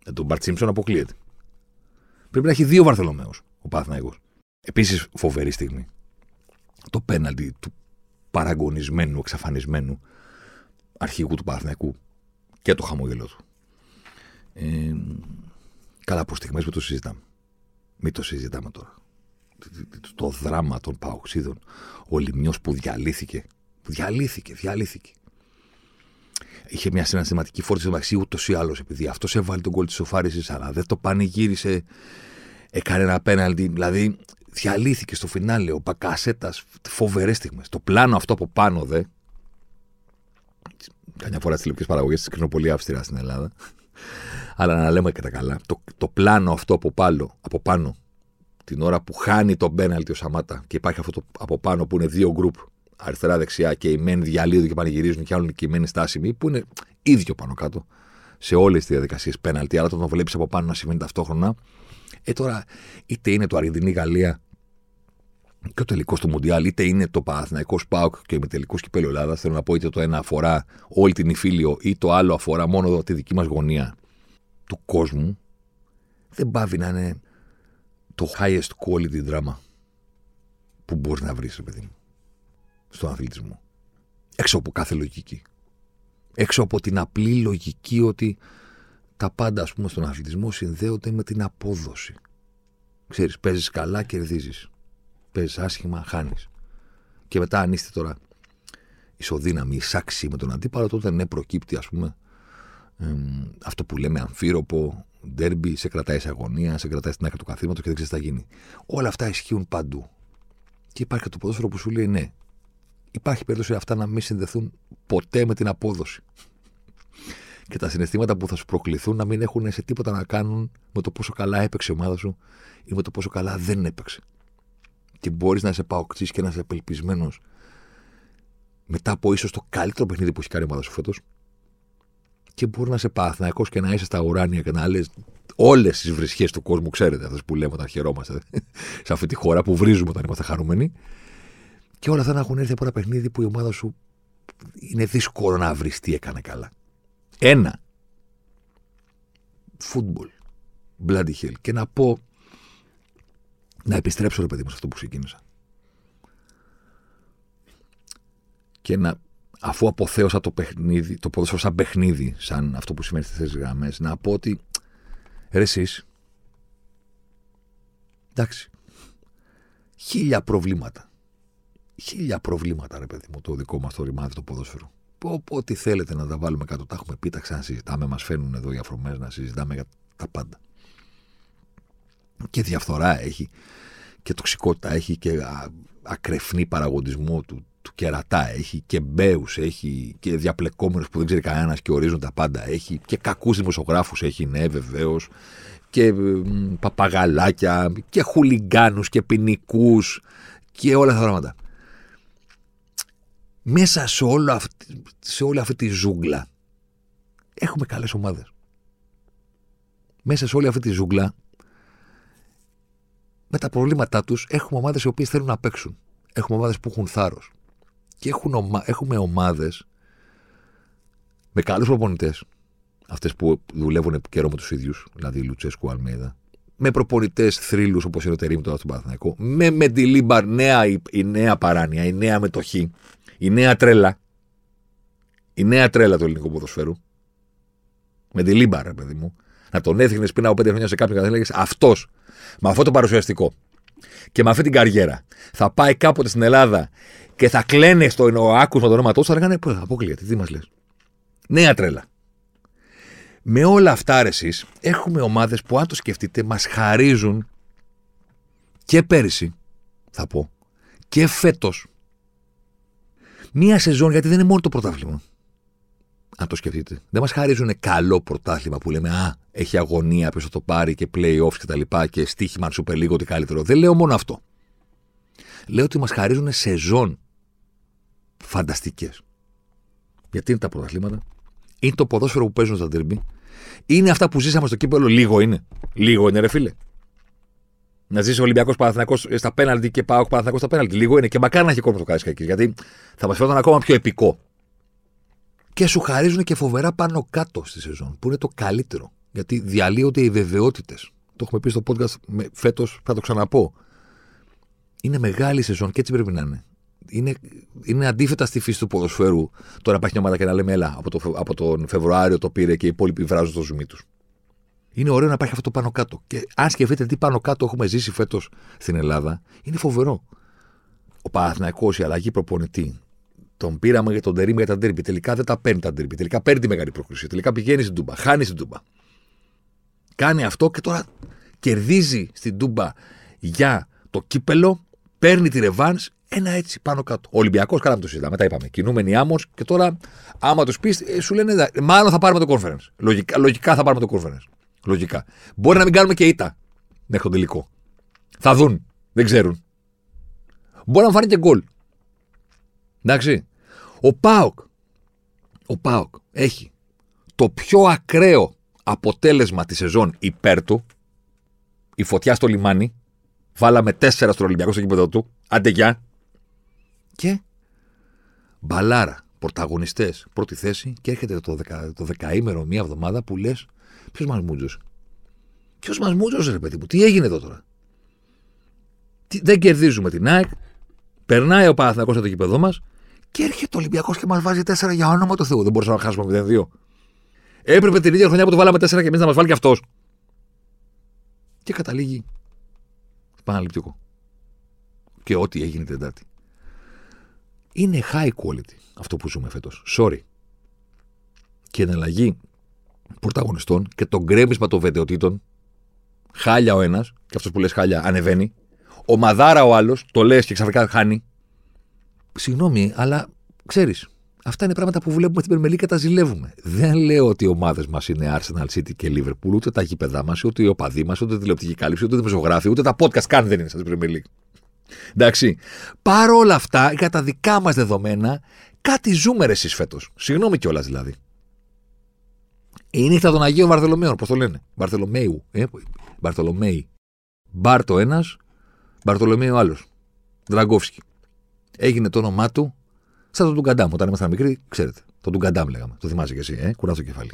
Ε, τον Μπαρτ Σίμψον αποκλείεται. Πρέπει να έχει δύο Μπαρθολομέου ο Παθναϊκό. Επίσης φοβερή στιγμή. Το πέναλτι του παραγωνισμένου, εξαφανισμένου αρχηγού του Παθναϊκού και το χαμόγελο του. Ε, καλά, από στιγμές που το συζητάμε. Μην το συζητάμε τώρα. Το δράμα των παοξίδων. Ο Λιμιό που διαλύθηκε. Που διαλύθηκε, διαλύθηκε. Είχε μια συναισθηματική φόρτιση μεταξύ ούτως ή άλλως επειδή αυτός έβαλε τον κόλ της σοφάρισης, αλλά δεν το πανηγύρισε. Έκανε ένα πέναλτι. Δηλαδή διαλύθηκε στο φινάλε ο Μπακασέτας. Φοβερές στιγμές. Το πλάνο αυτό από πάνω δε. Καμιά φορά στι τηλεοπτικές παραγωγές τη κρίνω πολύ αυστηρά στην Ελλάδα. Αλλά να λέμε και τα καλά. Το, το πλάνο αυτό από, πάνω, από πάνω, την ώρα που χάνει το μπέναλτι ο Σαμάτα και υπάρχει αυτό το από πάνω που είναι δύο γκρουπ αριστερά-δεξιά και οι μεν διαλύονται και πανηγυρίζουν και άλλοι και οι μεν στάσιμοι, που είναι ίδιο πάνω κάτω σε όλες τις διαδικασίες πέναλτι. Αλλά όταν το βλέπεις από πάνω να συμβαίνει ταυτόχρονα. Ε, τώρα, είτε είναι το Αργεντινή-Γαλλία και ο τελικός του Μουντιάλ, είτε είναι το Παναθηναϊκός Σπάουκ και με τελικό κυπέλο Ελλάδας. Θέλω να πω, είτε το ένα αφορά όλη την Ιφίλιο, ή το άλλο αφορά μόνο τη δική μας γωνία του κόσμου δεν πάβει να είναι το highest quality drama που μπορείς να βρεις, παιδί μου, στον αθλητισμό. Έξω από κάθε λογική. Έξω από την απλή λογική ότι τα πάντα, ας πούμε, στον αθλητισμό συνδέονται με την απόδοση. Ξέρεις, παίζεις καλά, κερδίζεις. Παίζεις άσχημα, χάνεις. Και μετά αν είστε τώρα ισοδύναμοι, εισάξιοι με τον αντίπαλο, τότε ναι, προκύπτει ας πούμε αυτό που λέμε αμφίροπο, ντέρμπι, σε κρατάει σε αγωνία, σε κρατάει στην άκρη του καθήματος και δεν ξέρεις τι θα γίνει. Όλα αυτά ισχύουν παντού. Και υπάρχει και το ποδόσφαιρο που σου λέει ναι. Υπάρχει περίπτωση αυτά να μην συνδεθούν ποτέ με την απόδοση. Και τα συναισθήματα που θα σου προκληθούν να μην έχουν σε τίποτα να κάνουν με το πόσο καλά έπαιξε η ομάδα σου ή με το πόσο καλά δεν έπαιξε. Και μπορείς να είσαι παοκτής και να είσαι απελπισμένος μετά από ίσως το καλύτερο παιχνίδι που έχει κάνει η ομάδα σου φέτος. Και μπορεί να είσαι παθναϊκό και να είσαι στα ουράνια και να λες όλες τις βρισχές του κόσμου, ξέρετε, αυτές που λέμε όταν χαιρόμαστε σε αυτή τη χώρα που βρίζουμε όταν είμαστε χαρούμενοι. Και όλα αυτά να έχουν έρθει από ένα παιχνίδι που η ομάδα σου είναι δύσκολο να βρεις τι έκανε καλά. Ένα. Φούτμπολ. Bloody hell. Και να πω να επιστρέψω ρε παιδί μου σε αυτό που ξεκίνησα. Και να, αφού αποθέωσα το παιχνίδι, το ποδόσφαιρο σαν παιχνίδι, σαν αυτό που σημαίνει στις θέσει γραμμές, να πω ότι ρε εσείς, εντάξει, χίλια προβλήματα. Χίλια προβλήματα, ρε παιδί μου, το δικό μας το ρημάδι, το ποδόσφαιρο. Ό,τι θέλετε να τα βάλουμε κάτω, τα έχουμε πει, τα ξανασυζητάμε, μας φαίνουν εδώ οι αφρομές να συζητάμε για τα πάντα και διαφθορά έχει και τοξικότητα έχει και ακρεφνή παραγωγισμό του, του κερατά έχει και μπέους έχει και διαπλεκόμενους που δεν ξέρει κανένας και ορίζουν τα πάντα έχει και κακούς δημοσιογράφους έχει ναι βεβαίως. και παπαγαλάκια και χουλιγκάνους και ποινικούς και όλα αυτά τα πράγματα. Μέσα σε, όλο αυτή, σε όλη αυτή τη ζούγκλα έχουμε καλές ομάδες. Μέσα σε όλη αυτή τη ζούγκλα με τα προβλήματά τους έχουμε ομάδες οι οποίες θέλουν να παίξουν. Έχουμε ομάδες που έχουν θάρρος. Και ομα... έχουμε ομάδες με καλούς προπονητές. Αυτές που δουλεύουν καιρό με τους ίδιους, δηλαδή Λουτσέσκου Αλμέιδα. Με προπονητές θρύλους όπως είναι ο Τερήμ τώρα στον Παναθηναϊκό. Με Μεντιλίμπαρ, νέα, η, η νέα παράνοια, η νέα μετοχή, η νέα τρέλα. Η νέα τρέλα του ελληνικού ποδοσφαίρου. Μεντιλίμπαρ, παιδί μου. Να τον έδειχνες πριν από πέντε χρόνια σε κάποιον και έλεγες Αυτός με αυτό το παρουσιαστικό και με αυτή την καριέρα θα πάει κάποτε στην Ελλάδα και θα κλαίνε στο άκουσμα το όνομα του, θα λέγανε Πώ, αποκλείεται, τι μας λες. Νέα τρέλα. Με όλα αυτά, εσείς, έχουμε ομάδες που, αν το σκεφτείτε, μας χαρίζουν και πέρυσι, θα πω, και φέτος. Μία σεζόν, γιατί δεν είναι μόνο το πρωτάθλημα αν το σκεφτείτε. Δεν μας χαρίζουν καλό πρωτάθλημα που λέμε Α, έχει αγωνία, ποιος θα το πάρει και playoffs και τα λοιπά και στοίχημα σου λίγο ότι καλύτερο. Δεν λέω μόνο αυτό. Λέω ότι μας χαρίζουν σεζόν φανταστικές. Γιατί είναι τα πρωταθλήματα, είναι το ποδόσφαιρο που παίζουν στα τερμπή, είναι αυτά που ζήσαμε στο κύπελο, λίγο είναι. Λίγο είναι, ρε φίλε. Να ζήσει ο Ολυμπιακός Παναθυνακό στα πέναλτι και πάω Παναθυνακό στα πέναλτι. Λίγο είναι και μακάρι να έχει κόσμο το εκεί. Γιατί θα μας φέρουν ακόμα πιο επικό και σου χαρίζουν και φοβερά πάνω κάτω στη σεζόν, που είναι το καλύτερο. Γιατί διαλύονται οι βεβαιότητες. Το έχουμε πει στο podcast φέτος, θα το ξαναπώ. Είναι μεγάλη σεζόν και έτσι πρέπει να είναι. Είναι, είναι αντίθετα στη φύση του ποδοσφαίρου τώρα υπάρχει μια ομάδα και να λέμε έλα από, το, από τον Φεβρουάριο το πήρε και οι υπόλοιποι βράζουν το ζουμί τους. Είναι ωραίο να υπάρχει αυτό το πάνω κάτω. Και αν σκεφτείτε τι πάνω κάτω έχουμε ζήσει φέτος στην Ελλάδα, είναι φοβερό. Ο Παναθηναϊκός, η αλλαγή προπονητή, τον πήραμε για τον Τερήμ για τα ντέρμπι. Τελικά δεν τα παίρνει τα ντέρμπι. Τελικά παίρνει τη μεγάλη πρόκληση. Τελικά πηγαίνει στην Τούμπα. Χάνει στην Τούμπα. Κάνει αυτό και τώρα κερδίζει στην Τούμπα για το κύπελο. Παίρνει τη ρεβάν. Ένα έτσι πάνω κάτω. Ο Ολυμπιακός, κάναμε το συζητάμε. Τα είπαμε. Κινούμενοι άμμος και τώρα, άμα τους πεις, ε, σου λένε μάλλον θα πάρουμε το conference. Λογικά, λογικά θα πάρουμε το conference. Λογικά. Μπορεί να μην κάνουμε και ήττα μέχρι τον τελικό. Θα δουν. Δεν ξέρουν. Μπορεί να φανεί και γκολ. Εντάξει. Ο Πάοκ, ο Πάοκ έχει το πιο ακραίο αποτέλεσμα της σεζόν υπέρ του. Η φωτιά στο λιμάνι. Βάλαμε τέσσερα στο Ολυμπιακό στο κήπεδο του. Άντε γεια. Και μπαλάρα, πρωταγωνιστές, πρώτη θέση και έρχεται το, δεκα, το δεκαήμερο, μία εβδομάδα που λες, ποιος μας μούτζωσε. Ποιος μας μούτζωσε, ρε παιδί μου, τι έγινε εδώ τώρα; Τι, δεν κερδίζουμε την ΑΕΚ. Περνάει ο Παναθηναϊκός στο κήπεδο μας και έρχεται ο Ολυμπιακός και μας βάζει 4 για όνομα του Θεού. Δεν μπορούσαμε να χάσουμε 0-2. Έπρεπε την ίδια χρονιά που το βάλαμε 4 και εμείς να μας βάλει και αυτός. Και καταλήγει επαναληπτικό. Και ό,τι έγινε την Τετάρτη. Είναι high quality αυτό που ζούμε φέτος. Sorry. Και εναλλαγή πρωταγωνιστών και το γκρέμισμα των βεντεωτήτων. Χάλια ο ένας, και αυτός που λες χάλια ανεβαίνει. Ο Μαδάρα ο άλλος, το λες και ξαφνικά χάνει. Συγγνώμη, αλλά ξέρεις, αυτά είναι πράγματα που βλέπουμε στην Περμελή και τα ζηλεύουμε. Δεν λέω ότι οι ομάδες μας είναι Arsenal City και Liverpool, ούτε τα γήπεδά μας, ούτε οι οπαδοί μας, ούτε τηλεοπτική κάλυψη, ούτε δημοσιογράφοι, ούτε τα podcast καν δεν είναι στην Περμελή. Εντάξει. Παρ' όλα αυτά, για τα δικά μας δεδομένα, κάτι ζούμε εσείς φέτος. Συγγνώμη κιόλας δηλαδή. Η νύχτα των Αγίων Βαρθολομαίων, πώς το λένε; Βαρθολομέου. Ε, Βαρθολομέη. Μπάρτο ένας, Μπαρτολομέου άλλος. Δραγκόφσκι. Έγινε το όνομά του σαν τον Τουγκαντάμ. Όταν ήμασταν μικροί, ξέρετε. Τον Τουγκαντάμ λέγαμε. Το θυμάσαι κι εσύ, ε; κουρά το κεφάλι.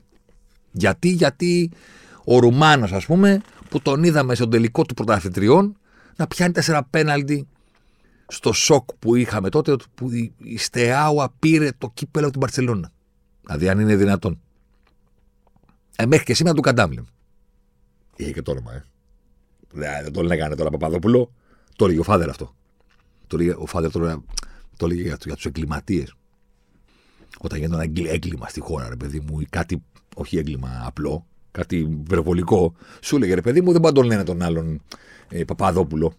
Γιατί, γιατί ο Ρουμάνος, ας πούμε, που τον είδαμε στον τελικό του πρωταθλητριών να πιάνει τέσσερα πέναλτι στο σοκ που είχαμε τότε, που η Στεάουα πήρε το κύπελο από την Παρσελόνα. Δηλαδή, αν είναι δυνατόν. Ε, μέχρι και σήμερα του Καντάμ Είχε και το όνομα, ε. Δεν το λέγανε τώρα Παπαδόπουλο. Το έλεγε ο Φάδερ αυτό. Το έλεγε, ο Φάδερ τώρα το έλεγε για, για τους εγκληματίες. Όταν γίνεται ένα έγκλημα στη χώρα, ρε παιδί μου, ή κάτι, όχι έγκλημα απλό, κάτι υπερβολικό, σου έλεγε ρε παιδί μου, δεν πάντα τον λένε τον άλλον ε, Παπαδόπουλο.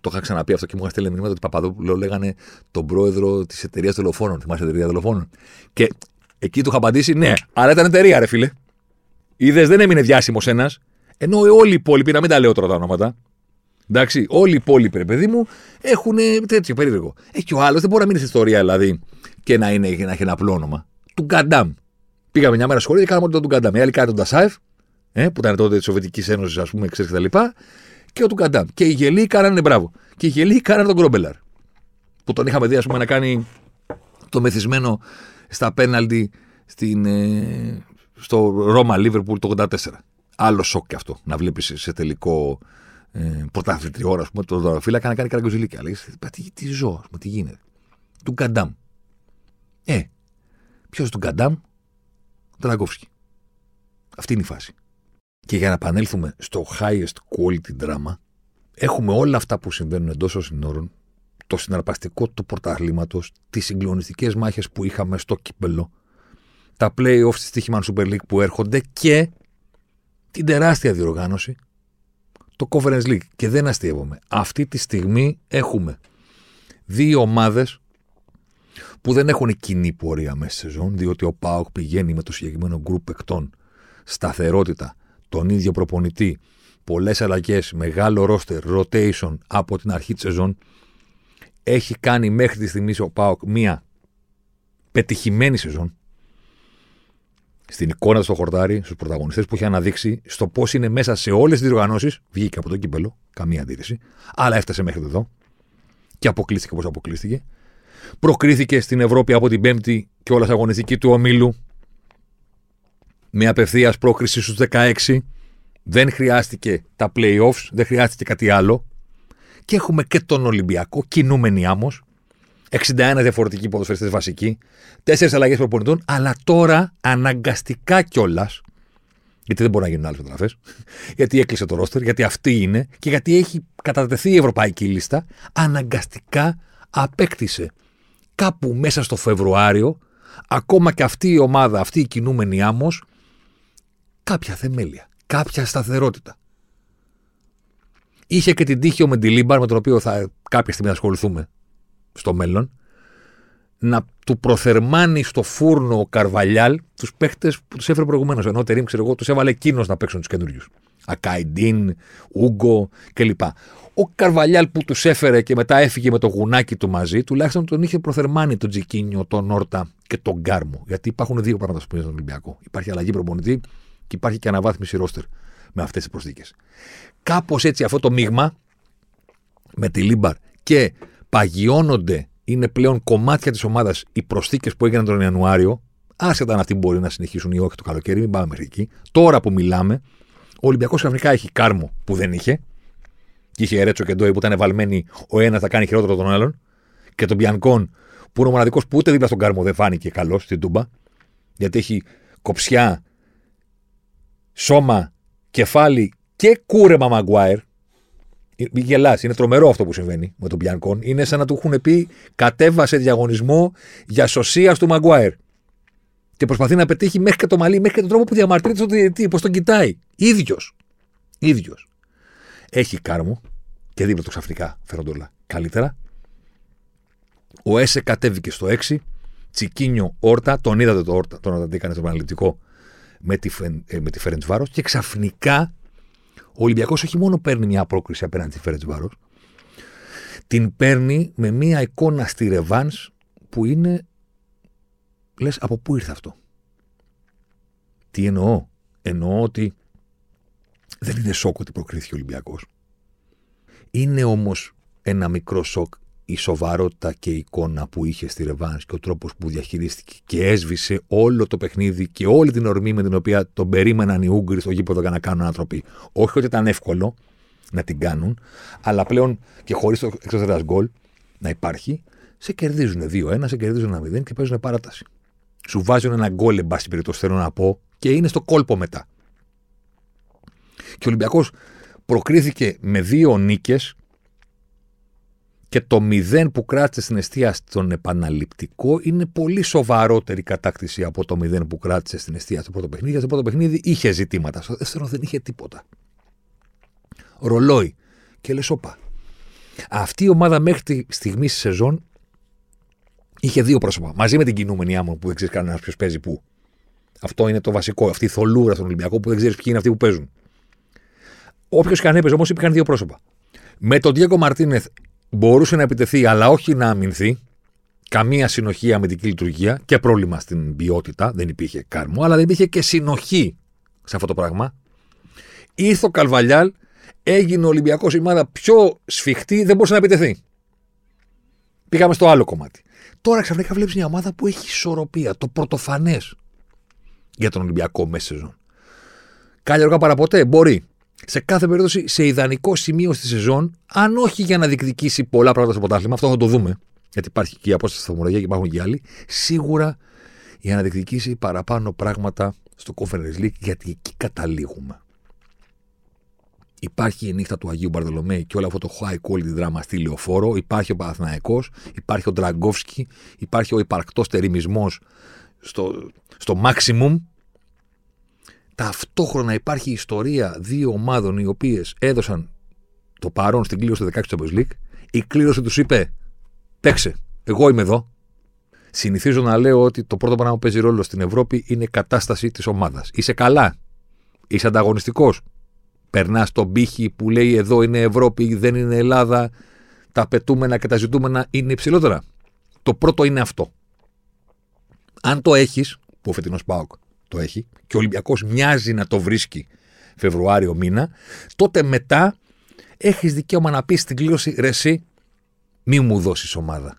Το είχα ξαναπεί αυτό και μου είχα στείλει μηνύματα ότι Παπαδόπουλο λέγανε τον πρόεδρο της εταιρείας δολοφόνων. Θυμάσαι εταιρεία δολοφόνων; Και εκεί του είχα απαντήσει ναι, αλλά ήταν εταιρεία, ρε φίλε. Είδες, δεν έμεινε διάσημος ένας. Ενώ όλοι οι υπόλοιποι, να μην τα λέω τώρα τα ονόματα, Εντάξει, όλοι οι υπόλοιποι, ρε παιδί μου, έχουν τέτοιο περίεργο. Ε, και ο άλλος δεν μπορεί να μείνει στην ιστορία, δηλαδή, και να, είναι, να έχει ένα απλό όνομα. Του Γκαντάμ. Πήγαμε μια μέρα σχολείο και κάναμε τον Γκαντάμ. Οι άλλοι κάνανε τον Τασάεφ, ε, που ήταν τότε της Σοβιετικής Ένωσης, ας πούμε, ξέρεις κτλ. Και, και ο του Γκαντάμ. Και οι γελοί κάνανε μπράβο. Και οι γελοί κάνανε τον Γκρόμπελαρ. Που τον είχαμε δει, ας πούμε, να κάνει το μεθυσμένο στα πέναλτι στην, ε, στο Ρώμα Λίβερπουλ το 84. Άλλο σοκ και αυτό. Να βλέπεις σε τελικό ε, πρωταθλητριόρα, ας πούμε, το δωροφύλακα να κάνει καραγκοζηλίκια. Λέει, τι, τι ζω, ας πούμε, τι γίνεται. Του Γκαντάμ. Ε, ποιος του Γκαντάμ, Τραγκόφσκι. Αυτή είναι η φάση. Και για να επανέλθουμε στο highest quality drama, έχουμε όλα αυτά που συμβαίνουν εντός των συνόρων, το συναρπαστικό του πρωταθλήματος, τις συγκλονιστικές μάχες που είχαμε στο κύπελο, τα playoffs τη Τύχημαν Super League που έρχονται και την τεράστια διοργάνωση το Conference League. Και δεν αστείευομαι. Αυτή τη στιγμή έχουμε δύο ομάδες που δεν έχουν κοινή πορεία μέσα στη σεζόν, διότι ο Πάοκ πηγαίνει με το συγκεκριμένο γκρουπ εκτών σταθερότητα, τον ίδιο προπονητή, πολλές αλλαγές, μεγάλο ρόστερ, rotation από την αρχή της σεζόν. Έχει κάνει μέχρι τη στιγμή ο Πάοκ μία πετυχημένη σεζόν στην εικόνα στο χορτάρι, στους πρωταγωνιστές που έχει αναδείξει, στο πώς είναι μέσα σε όλες τις διοργανώσεις. Βγήκε από το κύπελο, καμία αντίρρηση, αλλά έφτασε μέχρι εδώ και αποκλείστηκε όπως αποκλείστηκε. Προκρίθηκε στην Ευρώπη από την Πέμπτη και όλα αγωνιστική του ομίλου με απευθείας πρόκριση στους 16. Δεν χρειάστηκε τα playoffs, δεν χρειάστηκε κάτι άλλο. Και έχουμε και τον Ολυμπιακό, κινούμενοι άμμος, 61 διαφορετικοί ποδοσφαιριστές βασικοί, 4 αλλαγές προπονητών, αλλά τώρα αναγκαστικά κιόλας. Γιατί δεν μπορεί να γίνουν άλλε μεταγραφέ. γιατί έκλεισε το ρόστερ, γιατί αυτή είναι και γιατί έχει κατατεθεί η ευρωπαϊκή λίστα. Αναγκαστικά απέκτησε κάπου μέσα στο Φεβρουάριο, ακόμα και αυτή η ομάδα, αυτή η κινούμενη άμμος, κάποια θεμέλια, κάποια σταθερότητα. Είχε και την τύχη ο Μεντιλίμπαρ, με τον οποίο θα κάποια στιγμή ασχοληθούμε στο μέλλον να του προθερμάνει στο φούρνο ο Καρβαλιάλ τους παίχτες που τους έφερε προηγουμένως. Ενώ ο Τερήμ, ξέρω εγώ, τους έβαλε εκείνος να παίξουν τους καινούριους. Ακαϊντίν, Ούγκο κλπ. Ο Καρβαλιάλ που τους έφερε και μετά έφυγε με το γουνάκι του μαζί, τουλάχιστον τον είχε προθερμάνει τον Τσικίνιο, τον Όρτα και τον Κάρμο. Γιατί υπάρχουν δύο πράγματα που στον Ολυμπιακό. Υπάρχει αλλαγή προπονητή και υπάρχει και αναβάθμιση ρόστερ με αυτές τις προσθήκες. Κάπως έτσι αυτό το μείγμα Μεντιλίμπαρ και παγιώνονται, είναι πλέον κομμάτια της ομάδας οι προσθήκες που έγιναν τον Ιανουάριο, άσχετα αν αυτοί μπορεί να συνεχίσουν ή όχι το καλοκαίρι, μην πάμε μέχρι εκεί. Τώρα που μιλάμε, ο Ολυμπιακός ξαφνικά έχει κάρμο που δεν είχε. Και είχε Ρέτσο και Ντόι που ήταν βάλμένοι, ο ένας θα κάνει χειρότερο τον άλλον. Και τον Μπιανκόν που είναι ο μοναδικός που ούτε δίπλα στον κάρμο δεν φάνηκε καλός στην Τούμπα. Γιατί έχει κοψιά, σώμα, κεφάλι και κούρεμα Μαγκουάιρ. Μην γελάς, είναι τρομερό αυτό που συμβαίνει με τον Μπιανκόν. Είναι σαν να του έχουν πει κατέβασε διαγωνισμό για σωσία του Μαγκουάιρ. Και προσπαθεί να πετύχει μέχρι και το μαλλί, μέχρι και τον τρόπο που διαμαρτύρεται στον διαιτητή, πώ τον κοιτάει. ίδιος. ίδιος. Έχει κάρμο και δίπλα του ξαφνικά φέρονται όλα καλύτερα. Ο Έσε κατέβηκε στο 6. Τσικίνιο Όρτα, τον είδατε το Όρτα, τον Όρτα τι έκανε στον αναλυτικό με τη, ε, με τη Φέρεντ Βάρος και ξαφνικά ο Ολυμπιακός όχι μόνο παίρνει μια πρόκριση απέναντι στη Φέρεντ Βάρος, την παίρνει με μια εικόνα στη Ρεβάνς που είναι. Λες, από πού ήρθε αυτό. Τι εννοώ; Εννοώ ότι δεν είναι σοκ ότι προκρίθηκε ο Ολυμπιακός. Είναι όμως ένα μικρό σοκ η σοβαρότητα και η εικόνα που είχε στη Ρεβάνς και ο τρόπος που διαχειρίστηκε και έσβησε όλο το παιχνίδι και όλη την ορμή με την οποία τον περίμεναν οι Ούγγροι στο γήπεδο για να κάνουν ανατροπή. Όχι ότι ήταν εύκολο να την κάνουν, αλλά πλέον και χωρίς το εξωτερικό γκολ να υπάρχει, σε κερδίζουν 2-1, σε κερδίζουν 1-0 και παίζουν παράταση. Σου βάζουν ένα γκολ, εν πάση περιπτώσει, θέλω να πω, και είναι στο κόλπο μετά. Και ο Ολυμπιακός προκρίθηκε με δύο νίκες και το μηδέν που κράτησε στην αιστεία στον επαναληπτικό είναι πολύ σοβαρότερη κατάκτηση από το μηδέν που κράτησε στην αιστεία στο πρώτο παιχνίδι. Στο πρώτο παιχνίδι είχε ζητήματα. Στο δεύτερο δεν είχε τίποτα. Ρολόι. Και λε, όπα. Αυτή η ομάδα μέχρι τη στιγμή στη σεζόν είχε δύο πρόσωπα. Μαζί με την κινούμενη άμμο που δεν ξέρεις κανένας ποιος παίζει πού. Αυτό είναι το βασικό. Αυτή η θολούρα στον Ολυμπιακό που δεν ξέρεις ποιοι είναι αυτοί που παίζουν. Όποιος και αν έπαιζε όμως υπήρχαν δύο πρόσωπα. Με τον Διέγκο Μαρτίνεθ μπορούσε να επιτεθεί, αλλά όχι να αμυνθεί. Καμία συνοχή αμυντική λειτουργία και πρόβλημα στην ποιότητα. Δεν υπήρχε κάρμο, αλλά δεν υπήρχε και συνοχή σε αυτό το πράγμα. Ήρθε ο Καλβαλιάλ, έγινε ο Ολυμπιακός η πιο σφιχτή, δεν μπορούσε να επιτεθεί. Πήγαμε στο άλλο κομμάτι. Τώρα ξαφνικά βλέπεις μια ομάδα που έχει ισορροπία, το πρωτοφανές για τον Ολυμπιακό μέσα σεζόν. Κάλλιο αργά παραποτέ, μπορεί σε κάθε περίπτωση σε ιδανικό σημείο στη σεζόν, αν όχι για να διεκδικήσει πολλά πράγματα στο ποτάθλημα, αυτό θα το δούμε, γιατί υπάρχει και η απόσταση στα και υπάρχουν και άλλοι, σίγουρα για να διεκδικήσει παραπάνω πράγματα στο Conference League, γιατί εκεί καταλήγουμε. Υπάρχει η νύχτα του Αγίου Μπαρδολομέη και όλο αυτό το high quality δράμα στη λεωφόρο. Υπάρχει ο Παναθναϊκό, υπάρχει ο Ντραγκόφσκι, υπάρχει ο υπαρκτός τεριμισμός στο, στο maximum Ταυτόχρονα υπάρχει ιστορία δύο ομάδων οι οποίες έδωσαν το παρόν στην κλήρωση του 16 του Champions League. Η κλήρωση τους είπε: Παίξε, εγώ είμαι εδώ. Συνηθίζω να λέω ότι το πρώτο πράγμα που παίζει ρόλο στην Ευρώπη είναι η κατάσταση της ομάδας. Είσαι καλά. Είσαι ανταγωνιστικός. Περνάς τον πύχη που λέει εδώ είναι Ευρώπη, δεν είναι Ελλάδα. Τα πετούμενα και τα ζητούμενα είναι υψηλότερα. Το πρώτο είναι αυτό. Αν το έχεις, που ο φετινός Πάοκ το έχει και ο Ολυμπιακός μοιάζει να το βρίσκει Φεβρουάριο μήνα, τότε μετά έχεις δικαίωμα να πεις στην κλήρωση ρε, εσύ, μη μου δώσεις ομάδα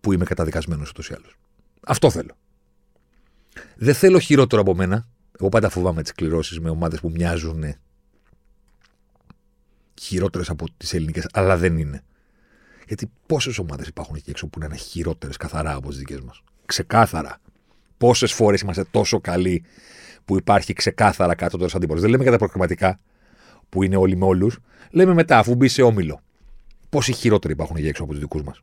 που είμαι καταδικασμένος ούτως ή άλλως. Αυτό θέλω. Δεν θέλω χειρότερο από μένα. Εγώ πάντα φοβάμαι τις κληρώσεις με ομάδες που μοιάζουν χειρότερες από τις ελληνικές, αλλά δεν είναι. Γιατί πόσες ομάδες υπάρχουν εκεί έξω που είναι χειρότερες καθαρά από τις δικές μας. Ξεκάθαρα. Πόσες φορές είμαστε τόσο καλοί που υπάρχει ξεκάθαρα κάτω τώρα αντίπαλο. Δεν λέμε για τα προκριματικά που είναι όλοι με όλους. Λέμε μετά, αφού μπει σε όμιλο. Πόσοι χειρότεροι υπάρχουν εκεί έξω από τους δικούς μας.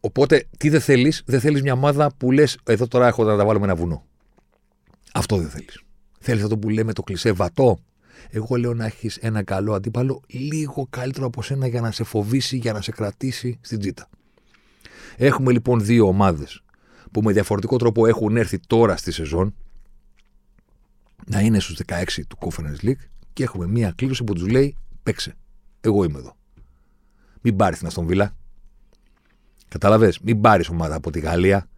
Οπότε, τι δεν θέλεις, δεν θέλεις μια ομάδα που λες: Εδώ τώρα έχω να τα βάλω με ένα βουνό. Αυτό δεν θέλεις. Θέλεις αυτό που λέμε το κλεισέ βατό. Εγώ λέω να έχεις ένα καλό αντίπαλο λίγο καλύτερο από σένα για να σε φοβήσει, για να σε κρατήσει στην τζίτα. Έχουμε λοιπόν δύο ομάδες που με διαφορετικό τρόπο έχουν έρθει τώρα στη σεζόν να είναι στους 16 του Conference League και έχουμε μία κλήρωση που τους λέει παίξε, εγώ είμαι εδώ. Μην πάρεις την Αστον Βίλα. Καταλαβες, μην πάρεις ομάδα από τη Γαλλία,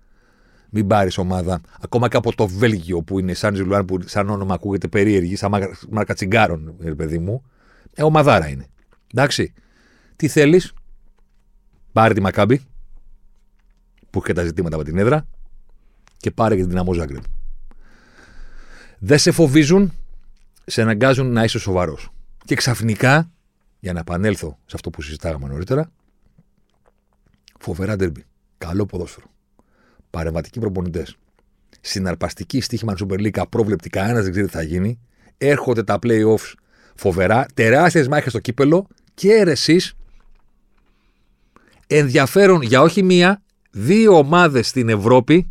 μην πάρεις ομάδα ακόμα και από το Βέλγιο που είναι σαν Ζιλουάν που σαν όνομα ακούγεται περίεργη, σαν μάρκα τσιγκάρων, παιδί μου. Ε, ομαδάρα είναι. Εντάξει. Τι θέλεις, πάρε τη Μακάμπη, που έχει τα ζητήματα με την έδρα και πάρε και την δυναμό Ζάγκρεμ. Δεν σε φοβίζουν, σε αναγκάζουν να είσαι σοβαρός. Και ξαφνικά, για να επανέλθω σε αυτό που συζητάγαμε νωρίτερα, φοβερά ντερμπι. Καλό ποδόσφαιρο. Παρεμβατικοί προπονητές. συναρπαστική στοίχημα Super League, απρόβλεπτη, κανένας δεν ξέρει τι θα γίνει. Έρχονται τα playoffs φοβερά, τεράστιες μάχες στο κύπελο και αίρεση ενδιαφέρον για όχι μία, δύο ομάδες στην Ευρώπη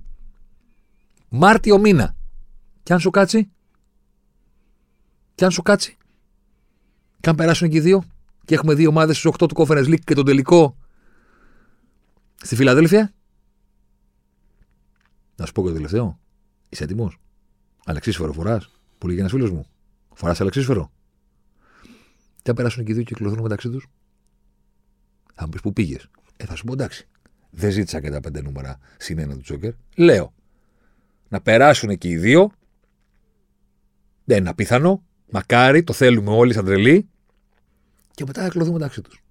Μάρτιο μήνα. Κι αν σου κάτσει; Κι αν σου κάτσει; Κι αν περάσουν και οι δύο. Και έχουμε δύο ομάδες στους 8 του Conference League και τον τελικό στη Φιλαδέλφια; Να σου πω και το τελευταίο. Είσαι έτοιμος; Αλεξίσφαιρο φοράς. Που λέγει ένας φίλος μου. Φοράς αλεξίσφαιρο. Και αν περάσουν και οι δύο και κυκλοθούν μεταξύ τους. Θα μου πεις πού πήγες; Ε, θα σου πω εντάξει. Δεν ζήτησα και τα πέντε νούμερα συν ένα του Τζόκερ. Λέω. Να περάσουν και οι δύο. Δεν είναι απίθανο. Μακάρι, το θέλουμε όλοι σαν τρελοί. Και μετά θα κλωθούν μεταξύ τους.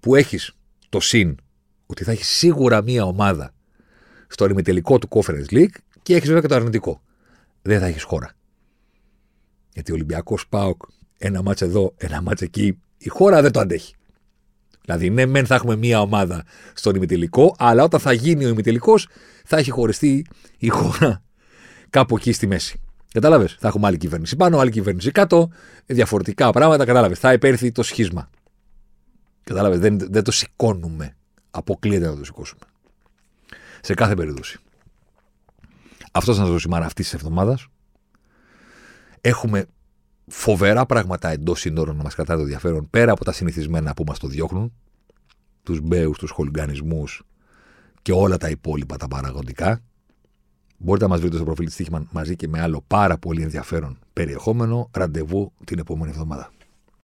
Που έχεις το συν ότι θα έχεις σίγουρα μία ομάδα στο ημιτελικό του Conference League και έχεις βέβαια και το αρνητικό. Δεν θα έχεις χώρα. Γιατί ο Ολυμπιακός Πάοκ, ένα μάτς εδώ, ένα μάτς εκεί, η χώρα δεν το αντέχει. Δηλαδή, ναι, μεν θα έχουμε μία ομάδα στον ημιτελικό, αλλά όταν θα γίνει ο ημιτελικός, θα έχει χωριστεί η χώρα κάπου εκεί στη μέση. Κατάλαβες; Θα έχουμε άλλη κυβέρνηση πάνω, άλλη κυβέρνηση κάτω, διαφορετικά πράγματα. Κατάλαβες; Θα υπέρθει το σχίσμα. Κατάλαβες; Δεν, δεν το σηκώνουμε. Αποκλείεται να το σηκώσουμε. Σε κάθε περίπτωση. Αυτός θα σας δώσει μάρα αυτής της εβδομάδας. Έχουμε φοβερά πράγματα εντός σύνορων να μας κρατάει το ενδιαφέρον πέρα από τα συνηθισμένα που μας το διώχνουν. Τους μπέου, τους χολιγκανισμούς και όλα τα υπόλοιπα τα παραγωγικά. Μπορείτε να μας βρείτε στο προφίλ τη Τύχημαν μαζί και με άλλο πάρα πολύ ενδιαφέρον περιεχόμενο. Ραντεβού την επόμενη εβδομάδα.